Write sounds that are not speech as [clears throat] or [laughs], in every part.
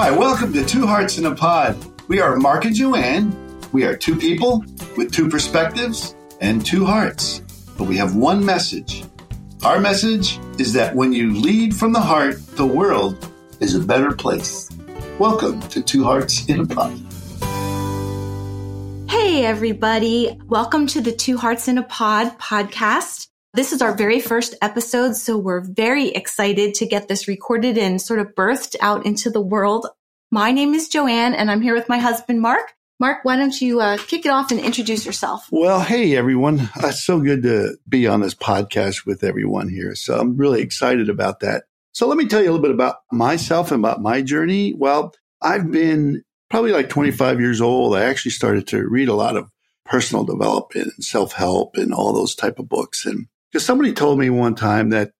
Hi, welcome to Two Hearts in a Pod. We are Mark and Joanne. We are two people with two perspectives and two hearts, but we have one message. Our message is that when you lead from the heart, the world is a better place. Welcome to Two Hearts in a Pod. Hey, everybody. Welcome to the Two Hearts in a Pod podcast. This is our very first episode, so we're very excited to get this recorded and sort of birthed out into the world. My name is Joanne, and I'm here with my husband, Mark. Mark, why don't you uh, kick it off and introduce yourself? Well, hey, everyone. It's so good to be on this podcast with everyone here. So I'm really excited about that. So let me tell you a little bit about myself and about my journey. Well, I've been probably like 25 years old. I actually started to read a lot of personal development and self-help and all those type of books. And because somebody told me one time that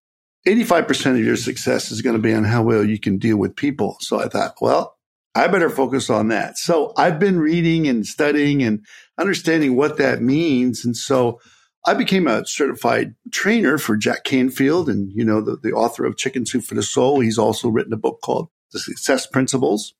85% of your success is going to be on how well you can deal with people. So I thought, well, I better focus on that. So I've been reading and studying and understanding what that means. And so I became a certified trainer for Jack Canfield and, you know, the, the author of Chicken Soup for the Soul. He's also written a book called The Success Principles.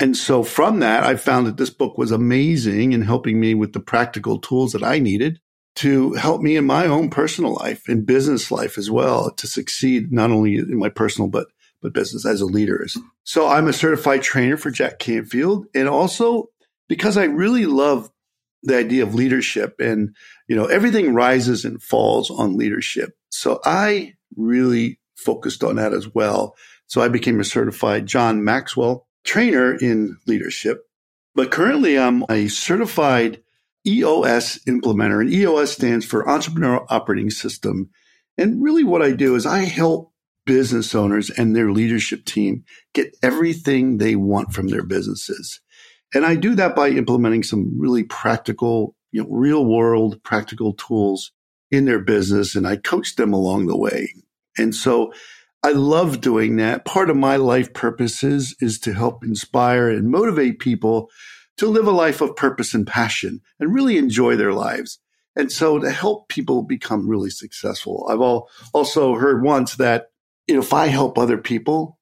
And so from that, I found that this book was amazing in helping me with the practical tools that I needed to help me in my own personal life and business life as well to succeed not only in my personal but but business as a leader. is. So I'm a certified trainer for Jack Canfield and also because I really love the idea of leadership and you know everything rises and falls on leadership. So I really focused on that as well. So I became a certified John Maxwell trainer in leadership. But currently I'm a certified EOS implementer, and EOS stands for Entrepreneurial Operating System. And really, what I do is I help business owners and their leadership team get everything they want from their businesses. And I do that by implementing some really practical, you know, real world practical tools in their business. And I coach them along the way. And so I love doing that. Part of my life purposes is to help inspire and motivate people to live a life of purpose and passion and really enjoy their lives. And so to help people become really successful, I've all also heard once that you know, if I help other people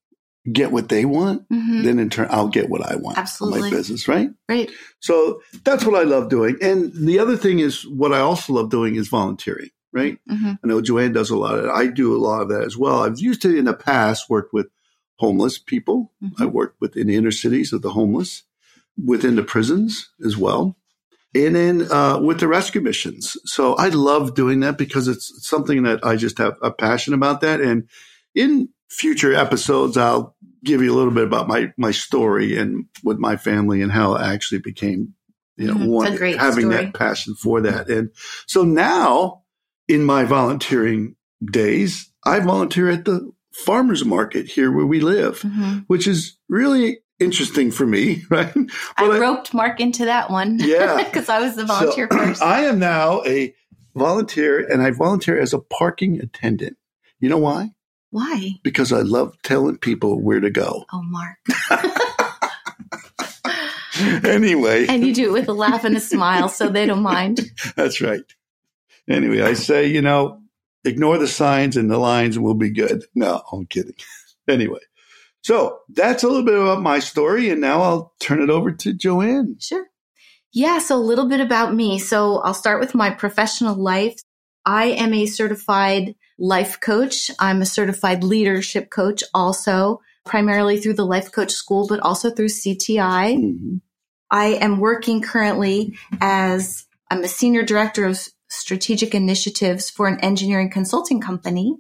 get what they want, mm-hmm. then in turn I'll get what I want Absolutely. my business, right? Right. So that's what I love doing. And the other thing is what I also love doing is volunteering, right? Mm-hmm. I know Joanne does a lot of it. I do a lot of that as well. I've used it in the past, worked with homeless people. Mm-hmm. I worked with in the inner cities of the homeless within the prisons as well. And then uh, with the rescue missions. So I love doing that because it's something that I just have a passion about that. And in future episodes, I'll give you a little bit about my, my story and with my family and how I actually became, you know, mm-hmm. one, having story. that passion for that. And so now in my volunteering days, I volunteer at the farmers market here where we live, mm-hmm. which is really interesting for me, [laughs] right? I roped Mark into that one. [laughs] Yeah. Because I was the volunteer so, [clears throat] first. I am now a volunteer and I volunteer as a parking attendant. You know why? Why? Because I love telling people where to go. Oh, Mark. [laughs] anyway. And you do it with a laugh and a smile so they don't mind. That's right. Anyway, I say, you know, ignore the signs and the lines will be good. No, I'm kidding. anyway. So that's a little bit about my story. And now I'll turn it over to Joanne. Sure. Yeah. So a little bit about me. So I'll start with my professional life. I am a certified life coach. I'm a certified leadership coach also, primarily through the life coach school, but also through CTI. Mm-hmm. I am working currently as I'm a senior director of strategic initiatives for an engineering consulting company.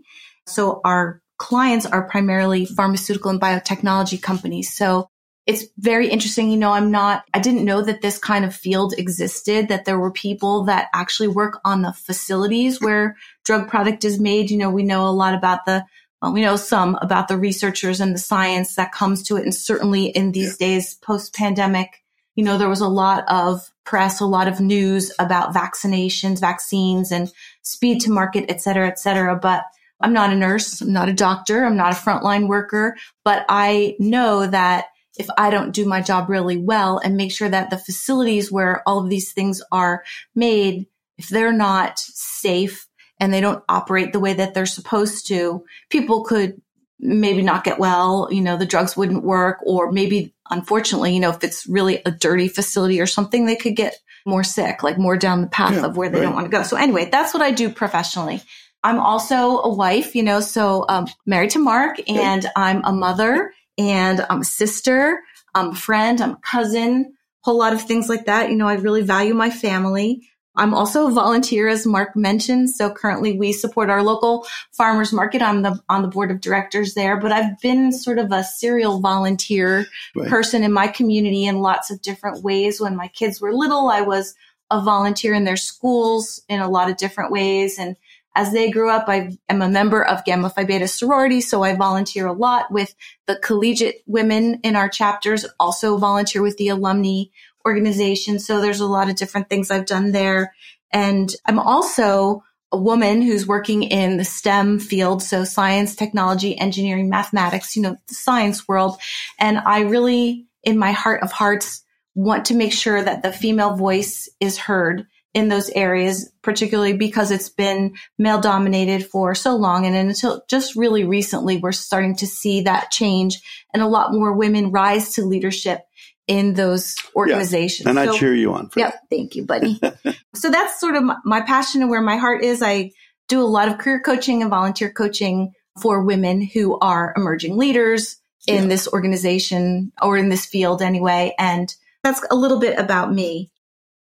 So our clients are primarily pharmaceutical and biotechnology companies. So it's very interesting. You know, I'm not, I didn't know that this kind of field existed, that there were people that actually work on the facilities where drug product is made. You know, we know a lot about the, well, we know some about the researchers and the science that comes to it. And certainly in these yeah. days, post pandemic, you know, there was a lot of press, a lot of news about vaccinations, vaccines and speed to market, et cetera, et cetera. But I'm not a nurse. I'm not a doctor. I'm not a frontline worker, but I know that if I don't do my job really well and make sure that the facilities where all of these things are made, if they're not safe and they don't operate the way that they're supposed to, people could maybe not get well, you know, the drugs wouldn't work, or maybe unfortunately, you know, if it's really a dirty facility or something, they could get more sick, like more down the path yeah, of where they right. don't want to go. So anyway, that's what I do professionally. I'm also a wife, you know, so um, married to Mark and I'm a mother and I'm a sister, I'm a friend, I'm a cousin, a whole lot of things like that. You know, I really value my family. I'm also a volunteer, as Mark mentioned. So currently we support our local farmers market. I'm the, on the board of directors there, but I've been sort of a serial volunteer right. person in my community in lots of different ways. When my kids were little, I was a volunteer in their schools in a lot of different ways. And as they grew up, I am a member of Gamma Phi Beta sorority, so I volunteer a lot with the collegiate women in our chapters, also volunteer with the alumni organization. So there's a lot of different things I've done there. And I'm also a woman who's working in the STEM field. So science, technology, engineering, mathematics, you know, the science world. And I really, in my heart of hearts, want to make sure that the female voice is heard in those areas, particularly because it's been male dominated for so long. And until just really recently, we're starting to see that change and a lot more women rise to leadership in those organizations. Yeah, and so, I cheer you on. For yeah, thank you, buddy. [laughs] so that's sort of my, my passion and where my heart is. I do a lot of career coaching and volunteer coaching for women who are emerging leaders in yeah. this organization or in this field anyway. And that's a little bit about me.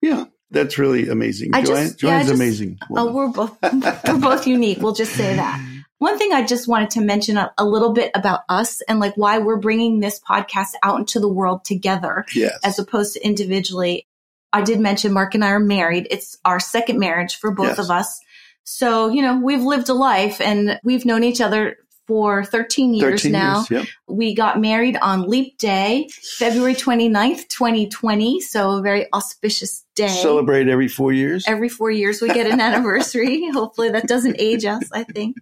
Yeah, that's really amazing. I Joanne, just, Joanne's yeah, just, amazing. Oh, we're both [laughs] we're both unique. We'll just say that. [laughs] One thing I just wanted to mention a, a, little bit about us and like why we're bringing this podcast out into the world together yes. as opposed to individually. I did mention Mark and I are married. It's our second marriage for both yes. of us. So, you know, we've lived a life and we've known each other for 13 years 13 now. Years, yep. We got married on Leap Day, February 29th, 2020. So a very auspicious day. Celebrate every four years? Every four years we get an [laughs] anniversary. Hopefully that doesn't age us, I think.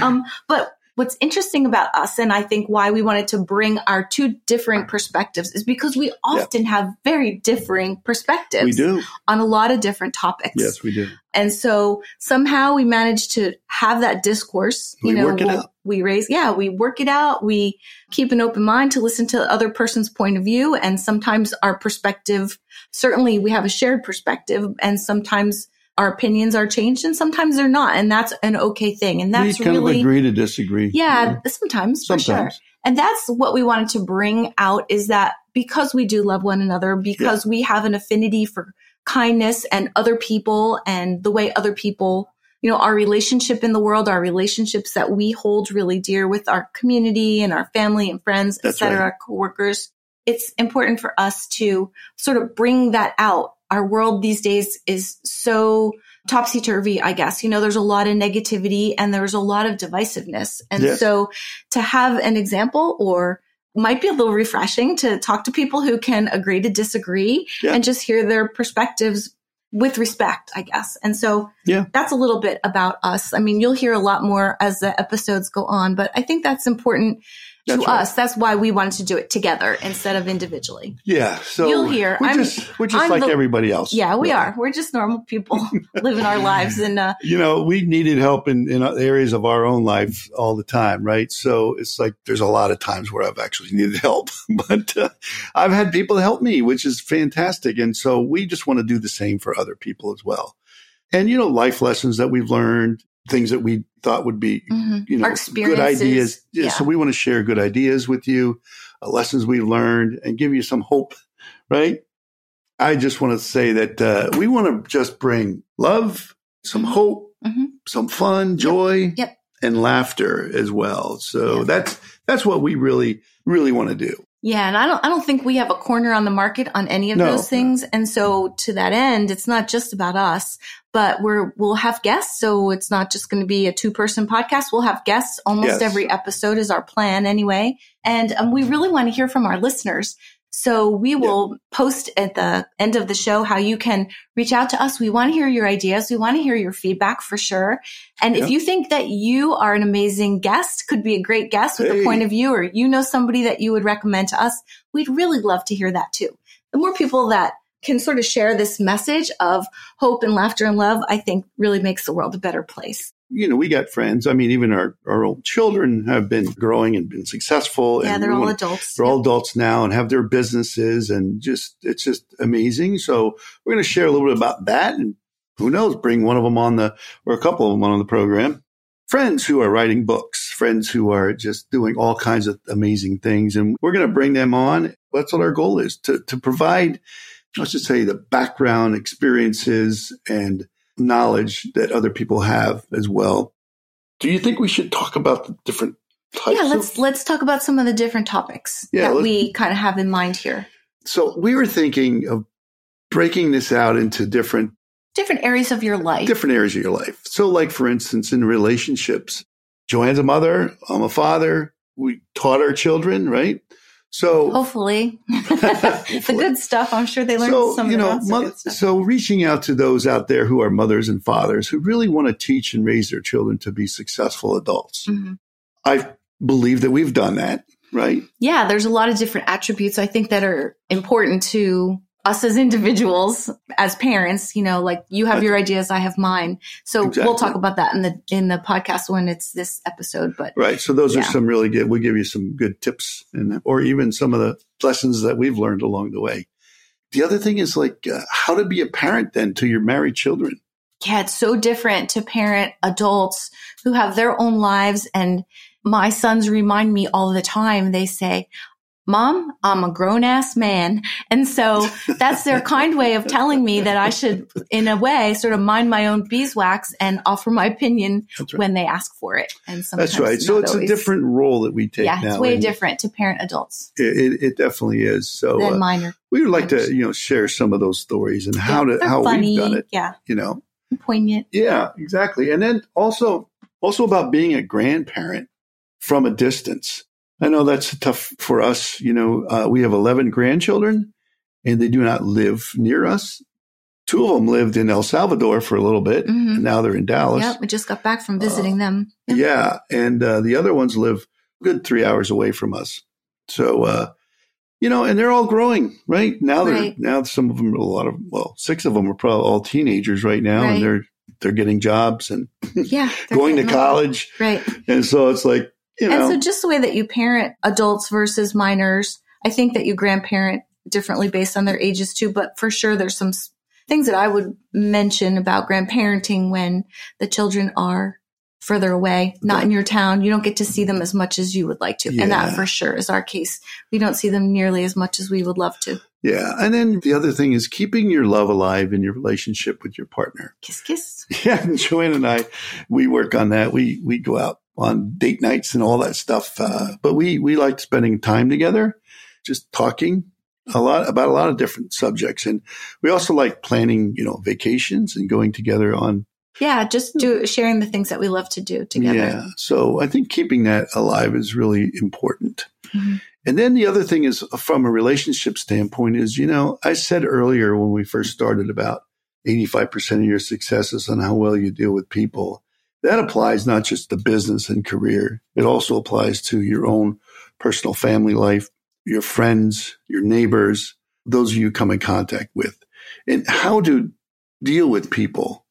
Um, but what's interesting about us and I think why we wanted to bring our two different perspectives is because we often have very differing perspectives. We do. On a lot of different topics. Yes, we do. And so somehow we managed to have that discourse. You we know, work it out. we raise, yeah, we work it out. We keep an open mind to listen to the other person's point of view. And sometimes our perspective, certainly we have a shared perspective and sometimes our opinions are changed and sometimes they're not. And that's an okay thing. And that's we kind really, of agree to disagree. Yeah, sometimes, sometimes. for sure. And that's what we wanted to bring out is that because we do love one another, because yeah. we have an affinity for kindness and other people and the way other people, you know, our relationship in the world, our relationships that we hold really dear with our community and our family and friends, etc., right. coworkers. It's important for us to sort of bring that out our world these days is so topsy turvy, I guess. You know, there's a lot of negativity and there's a lot of divisiveness. And yes. so to have an example or might be a little refreshing to talk to people who can agree to disagree yeah. and just hear their perspectives with respect, I guess. And so yeah. that's a little bit about us. I mean, you'll hear a lot more as the episodes go on, but I think that's important to right. us. That's why we wanted to do it together instead of individually. Yeah. So you'll hear. We're I'm, just, we're just like the, everybody else. Yeah, we are. We're just normal people [laughs] living our lives. And, uh, you know, we needed help in, in areas of our own life all the time. Right. So it's like there's a lot of times where I've actually [laughs] needed help, but uh, I've had people help me, which is fantastic. And so we just want to do the same for other people as well. And, you know, life lessons that we've learned, things that we thought would be, mm-hmm. you know, good ideas. Yeah. So we want to share good ideas with you, uh, lessons we've learned, and give you some hope, right? I just want to say that uh, we want to just bring love, some mm-hmm. hope, mm-hmm. some fun, joy, yep. Yep. and laughter as well. So yep. that's that's what we really really want to do. Yeah, and I don't I don't think we have a corner on the market on any of no. those things. And so to that end, it's not just about us, but we're we'll have guests, so it's not just going to be a two person podcast. We'll have guests almost yes. every episode is our plan anyway. And um, we really want to hear from our listeners. So we will yeah. post at the end of the show how you can reach out to us. We want to hear your ideas. We want to hear your feedback for sure. And yeah. if you think that you are an amazing guest, could be a great guest with hey. a point of view, or you know somebody that you would recommend to us, we'd really love to hear that too. The more people that can sort of share this message of hope and laughter and love, I think really makes the world a better place. You know, we got friends. I mean, even our, our old children have been growing and been successful. Yeah, and they're all wanna- adults. they're all adults now and have their businesses and just, it's just amazing. So we're going to share a little bit about that and who knows, bring one of them on the, or a couple of them on the program. Friends who are writing books, friends who are just doing all kinds of amazing things. And we're going to bring them on. That's what our goal is to, to provide, let's just say the background experiences and knowledge that other people have as well. Do you think we should talk about the different types yeah, let's of let's talk about some of the different topics Yeah, that we kind of have in mind here. So we were thinking of breaking this out into different Different areas of your life. different areas of your life. So, like for instance, in relationships, Joanne's a mother, I'm a father. We taught our children, right? So, Hopefully, [laughs] the good stuff. I'm sure they learned so some you know, so mother, so reaching out to those out there who are mothers and fathers who really want to teach and raise their children to be successful adults. Mhm. I believe that we've done that, right? Yeah, there's a lot of different attributes I think that are important to us as individuals, as parents. You know, like you have your ideas, I have mine. So we'll talk about that in the in the podcast when it's this episode. But Right. So those are some really good. We'll give you some good tips and or even some of the lessons that we've learned along the way. The other thing is like uh, how to be a parent then to your married children. yeah, it's so different to parent adults who have their own lives. And my sons remind me all the time. They say, Mom, I'm a grown ass man. And so that's their kind way of telling me that I should, in a way, sort of mind my own beeswax and offer my opinion right. when they ask for it. And sometimes That's right. So it's always. a different role that we take Yeah, it's way different to parent adults It, it, it definitely is. So than uh, minor. we would like to, you know, share some of those stories and how to how funny, we've done it. Yeah, You know, poignant. yeah, exactly. And then also also about being a grandparent from a distance. I know that's tough for us. You know, uh, we have 11 grandchildren and they do not live near us. Two of them lived in El Salvador for a little bit Mhm. and now they're in Dallas. Yep, we just got back from visiting them. Yep. Yeah. And uh, the other ones live a good three hours away from us. So, uh, you know, and they're all growing, right? Now they're, Right. now some of them, a lot of, well, six of them are probably all teenagers right now Right. and they're, they're getting jobs and Yeah, [laughs] going to college. Right. And so it's like, you know, And so just the way that you parent adults versus minors, I think that you grandparent differently based on their ages too. But for sure, there's some things that I would mention about grandparenting when the children are further away, not in your town. You don't get to see them as much as you would like to. And that for sure is our case. We don't see them nearly as much as we would love to. yeah. And then the other thing is keeping your love alive in your relationship with your partner. Kiss, kiss. [laughs] Yeah, and Joanne and I, we work on that. We we go out on date nights and all that stuff. Uh, but we we like spending time together, just talking a lot about a lot of different subjects, and we also like planning, you know, vacations and going together on. Yeah, just do sharing the things that we love to do together. Yeah, so I think keeping that alive is really important. Mhm. And then the other thing is, from a relationship standpoint, is you know I said earlier when we first started about eighty five percent of your success is on how well you deal with people. That applies not just to business and career; it also applies to your own personal family life, your friends, your neighbors, those you come in contact with, and how to deal with people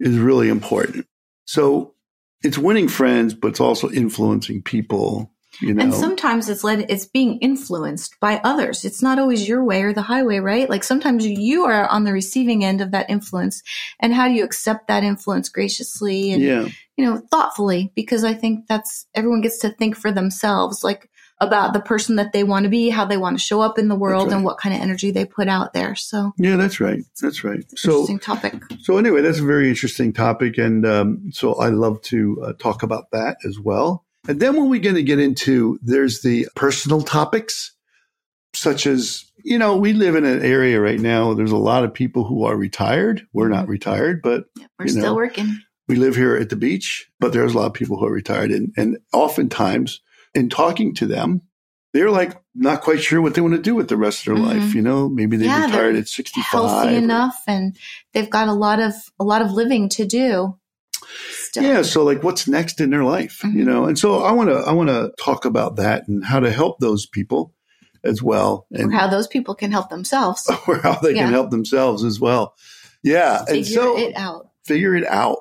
is really important. So it's winning friends, but it's also influencing people. You know, And sometimes it's led, it's being influenced by others. It's not always your way or the highway, right? Like sometimes you are on the receiving end of that influence. And how do you accept that influence graciously and, yeah, you know, thoughtfully? Because I think that's, everyone gets to think for themselves, like about the person that they want to be, how they want to show up in the world right. and what kind of energy they put out there. So yeah, that's right, that's right. So, interesting topic. so anyway, that's a very interesting topic, and um, so I love to uh, talk about that as well. And then when we're going to get into, there's the personal topics, such as you know, we live in an area right now. There's a lot of people who are retired. We're not retired, but Yeah, we're still know, working. we live here at the beach, but there's a lot of people who are retired. And, and oftentimes in talking to them, they're like not quite sure what they want to do with the rest of their Mhm. life. You know, maybe they Yeah, retired at 65. Healthy or- enough and they've got a lot of, a lot of living to do. Still. Yeah. So like what's next in their life, you Mhm. know? And so I want to, I want to talk about that and how to help those people as well. or And how those people can help themselves [laughs] or how they Yeah. can help themselves as well. Yeah. figure and so it out. figure it out.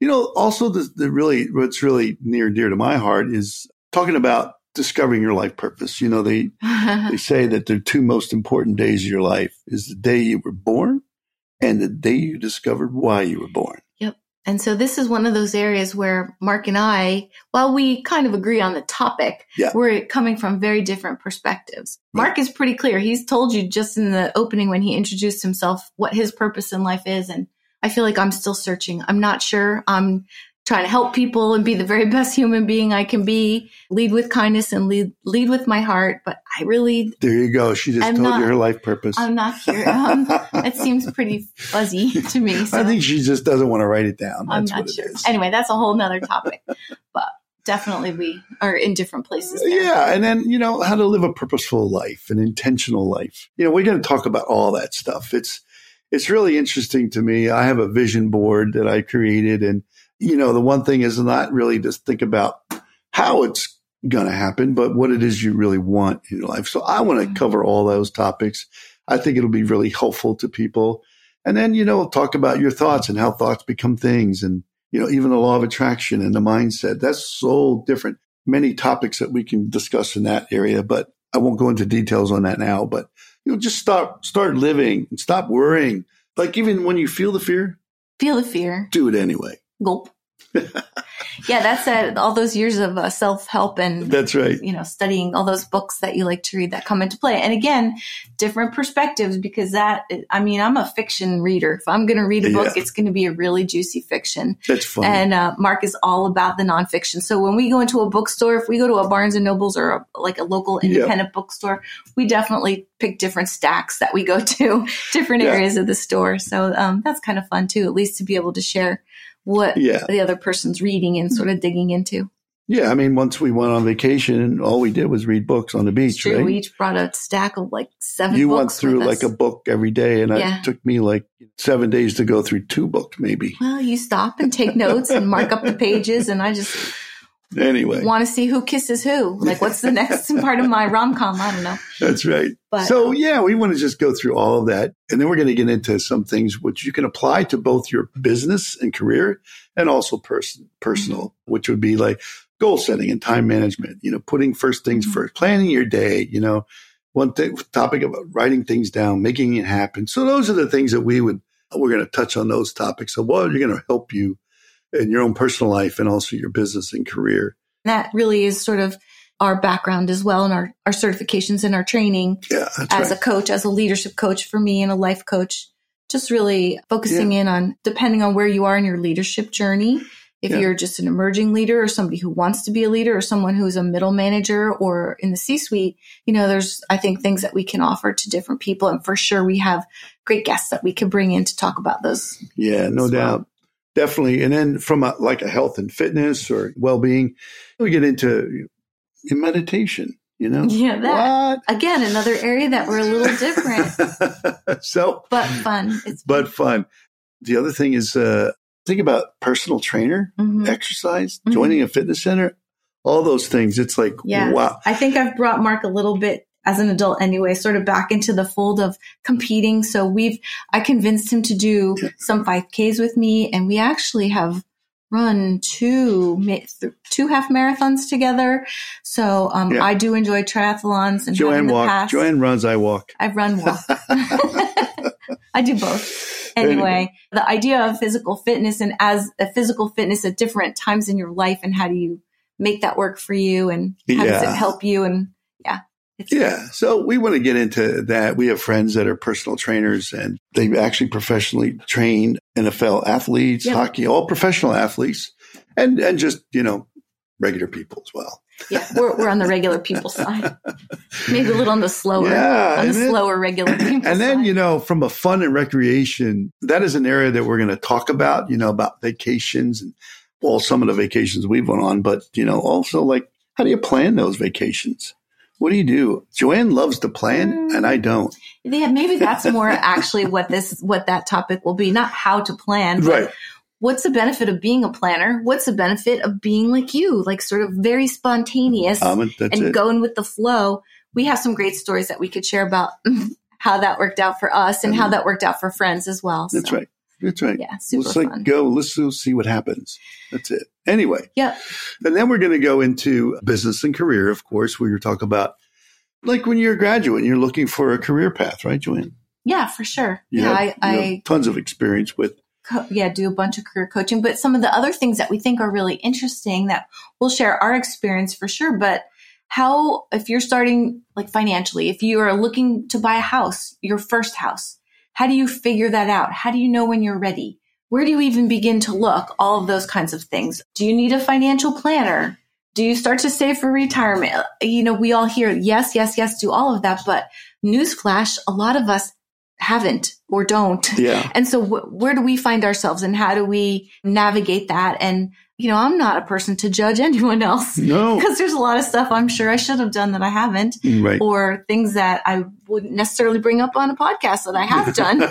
You know, also the, the really what's really near and dear to my heart is talking about discovering your life purpose. You know, they they [laughs] say that the two most important days of your life is the day you were born and the day you discovered why you were born. Yep. And so this is one of those areas where Mark and I, while we kind of agree on the topic, Yeah. we're coming from very different perspectives. Right. Mark is pretty clear. He's told you just in the opening when he introduced himself what his purpose in life is. And I feel like I'm still searching. I'm not sure. I'm trying to help people and be the very [laughs] best human being I can be, lead with kindness and lead, lead with my heart. But I really, There you go. She just I'm told not- you her life purpose. I'm not here. Um, it seems pretty fuzzy [laughs] to me. So I think she just doesn't want to write it down. I'm not what sure. is. Anyway, that's a whole nother topic. but definitely we are in different places. There. Yeah, and then you know how to live a purposeful life, an intentional life. You know, we're going to talk about all that stuff. It's it's really interesting to me. I have a vision board that I created, and you know, the one thing is not really just think about how it's going to happen, but what it is you really want in your life. So I want to Mhm. cover all those topics. I think it'll be really helpful to people. And then, you know, talk about your thoughts and how thoughts become things and, you know, even the law of attraction and the mindset. That's so different. Many topics that we can discuss in that area, but I won't go into details on that now. But, you know, just stop, start living and stop worrying. Like even when you feel the fear, Feel the fear. do it anyway. Gulp. yeah, that's it. All those years of uh, self help and That's right. you know studying all those books that you like to read that come into play. And again, different perspectives because that I mean I'm a fiction reader. If I'm going to read a book, Yeah. it's going to be a really juicy fiction. That's funny. And uh, Mark is all about the nonfiction. So when we go into a bookstore, if we go to a Barnes and Nobles or a, like a local Yeah. independent bookstore, we definitely pick different stacks that we go to, [laughs] different Yeah. areas of the store. So um, that's kind of fun too, at least to be able to share what yeah. the other person's reading and sort of digging into. Yeah. I mean, once we went on vacation, all we did was read books on the beach, true. right? We each brought a stack of like seven. you went through like a book every day, and Yeah. it took me like seven days to go through two books, maybe. Well, you stop and take notes and mark up the pages, and I just Anyway, want to see who kisses who. Like, what's the next [laughs] part of my rom com? I don't know. that's right. But so yeah, we want to just go through all of that, and then we're going to get into some things which you can apply to both your business and career, and also person personal, Mm-hmm. which would be like goal setting and time management. You know, putting first things Mhm. first, planning your day. You know, one thing topic about writing things down, making it happen. So those are the things that we would we're going to touch on those topics. So what are you going to help you in your own personal life and also your business and career? that really is sort of our background as well and our, our certifications and our training Yeah, as right. a coach, as a leadership coach for me and a life coach. Just really focusing in on depending on where you are in your leadership journey. If Yeah. you're just an emerging leader or somebody who wants to be a leader or someone who's a middle manager or in the C suite, you know, there's, I think, things that we can offer to different people. And for sure, we have great guests that we can bring in to talk about those. Yeah, no well. doubt. Definitely. And then from a, like a health and fitness or well-being, we get into in meditation, you know? Yeah, that. Again, another area that we're a little different, [laughs] so, but fun. It's but fun. The other thing is, uh, think about personal trainer, Mhm. exercise, Mhm. joining a fitness center, all those things. It's like, Yeah. wow. I think I've brought Mark a little bit as an adult anyway, sort of back into the fold of competing. So we've, I convinced him to do some 5Ks with me and we actually have run two, two half marathons together. So, um, Yeah. I do enjoy triathlons and Joanne the walk. past. Joanne runs, I walk. I've run walk. [laughs] [laughs] I do both. Anyway, the idea of physical fitness and as a physical fitness at different times in your life and how do you make that work for you and how does it help you? And yeah. So we want to get into that. We have friends that are personal trainers and they actually professionally train NFL athletes, hockey, all professional athletes and, and just, you know, regular people as well. Yeah. We're, we're on the regular people side. Maybe a little on the slower, Yeah. on the then- slower regular people And then, side. you know, from a fun and recreation, that is an area that we're going to talk about, you know, about vacations and well, some of the vacations we've went on, but, you know, also like, how do you plan those vacations? What do you do? Joanne loves to plan Mm. and I don't. yeah, maybe that's [laughs] more actually what this, what that topic will be, not how to plan, Right. what's the benefit of being a planner? What's the benefit of being like you, like sort of very spontaneous Um, and it. going with the flow? We have some great stories that we could share about [laughs] how that worked out for us and how that worked out for friends as well. That's So, right. That's right. Yeah, super Let's like fun. go. Let's see what happens. That's it. Anyway, Yeah. and then we're going to go into business and career. Of course, we were talking about like when you're a graduate, and you're looking for a career path, right, Joanne? Yeah, for sure. You yeah, have, I, I have tons of experience with. co- yeah, do a bunch of career coaching, but some of the other things that we think are really interesting that we'll share our experience for sure. But how, if you're starting like financially, if you are looking to buy a house, your first house, how do you figure that out? How do you know when you're ready? Where do you even begin to look? All of those kinds of things. Do you need a financial planner? Do you start to save for retirement? You know, we all hear yes, yes, yes, do all of that. But newsflash, a lot of us haven't or don't. Yeah. [laughs] And so wh- where do we find ourselves and how do we navigate that? And, you know, I'm not a person to judge [laughs] anyone else No. because there's a lot of stuff I'm sure I should have done that I haven't Right. or things that I wouldn't necessarily bring up on a podcast that I have [laughs] done.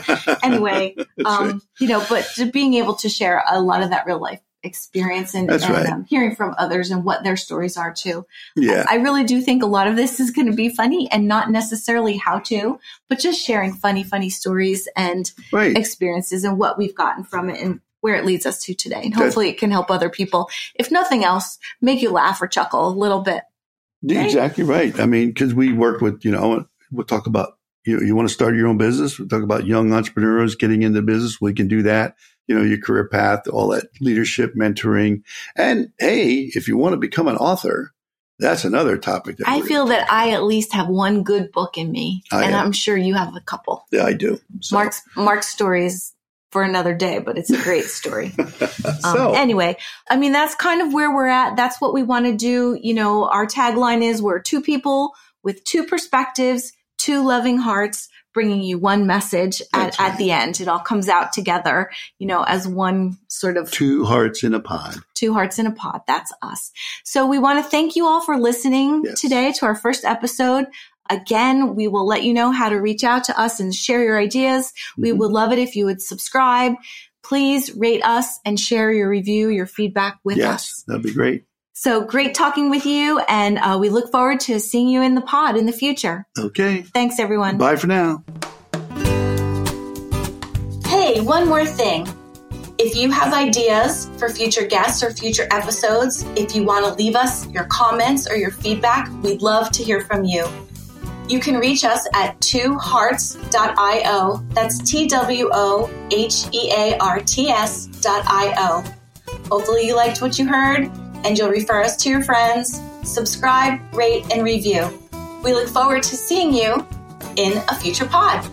anyway, um, you know, but to being able to share a lot of that real life experience and, and right. um, hearing from others and what their stories are too. yeah. I really do think a lot of this is going to be funny and not necessarily how to, but just sharing funny, funny stories and Right. experiences and what we've gotten from it and where it leads us to today. And hopefully it can help other people. If nothing else, make you laugh or chuckle a little bit. Yeah, Exactly right. I mean, because we work with, you know, we'll talk about, you know, you want to start your own business. We'll talk about young entrepreneurs getting into business. We can do that. You know, your career path, all that leadership, mentoring. And hey, if you want to become an author, that's another topic. That I feel that I at least have one good book in me, I and am. I'm sure you have a couple. Yeah, I do. So, Mark's Mark's stories for another day, but it's a great story. [laughs] Um, so anyway, I mean, that's kind of where we're at. That's what we want to do. You know, our tagline is we're two people with two perspectives, two loving hearts, bringing you one message at, right. at the end. It all comes out together, you know, as one sort of two hearts in a pod. two hearts in a pod. That's us. So we want to thank you all for listening Yes. today to our first episode. Again, we will let you know how to reach out to us and share your ideas. We Mhm. would love it if you would subscribe. Please rate us and share your review, your feedback with Yes, us. that'd be great. So great talking with you, and uh, we look forward to seeing you in the pod in the future. Okay. Thanks, everyone. Bye for now. Hey, one more thing. If you have ideas for future guests or future episodes, if you want to leave us your comments or your feedback, we'd love to hear from you. You can reach us at twohearts.io. That's T W O H E A R T S dot Hopefully you liked what you heard and you'll refer us to your friends. Subscribe, rate, and review. We look forward to seeing you in a future pod.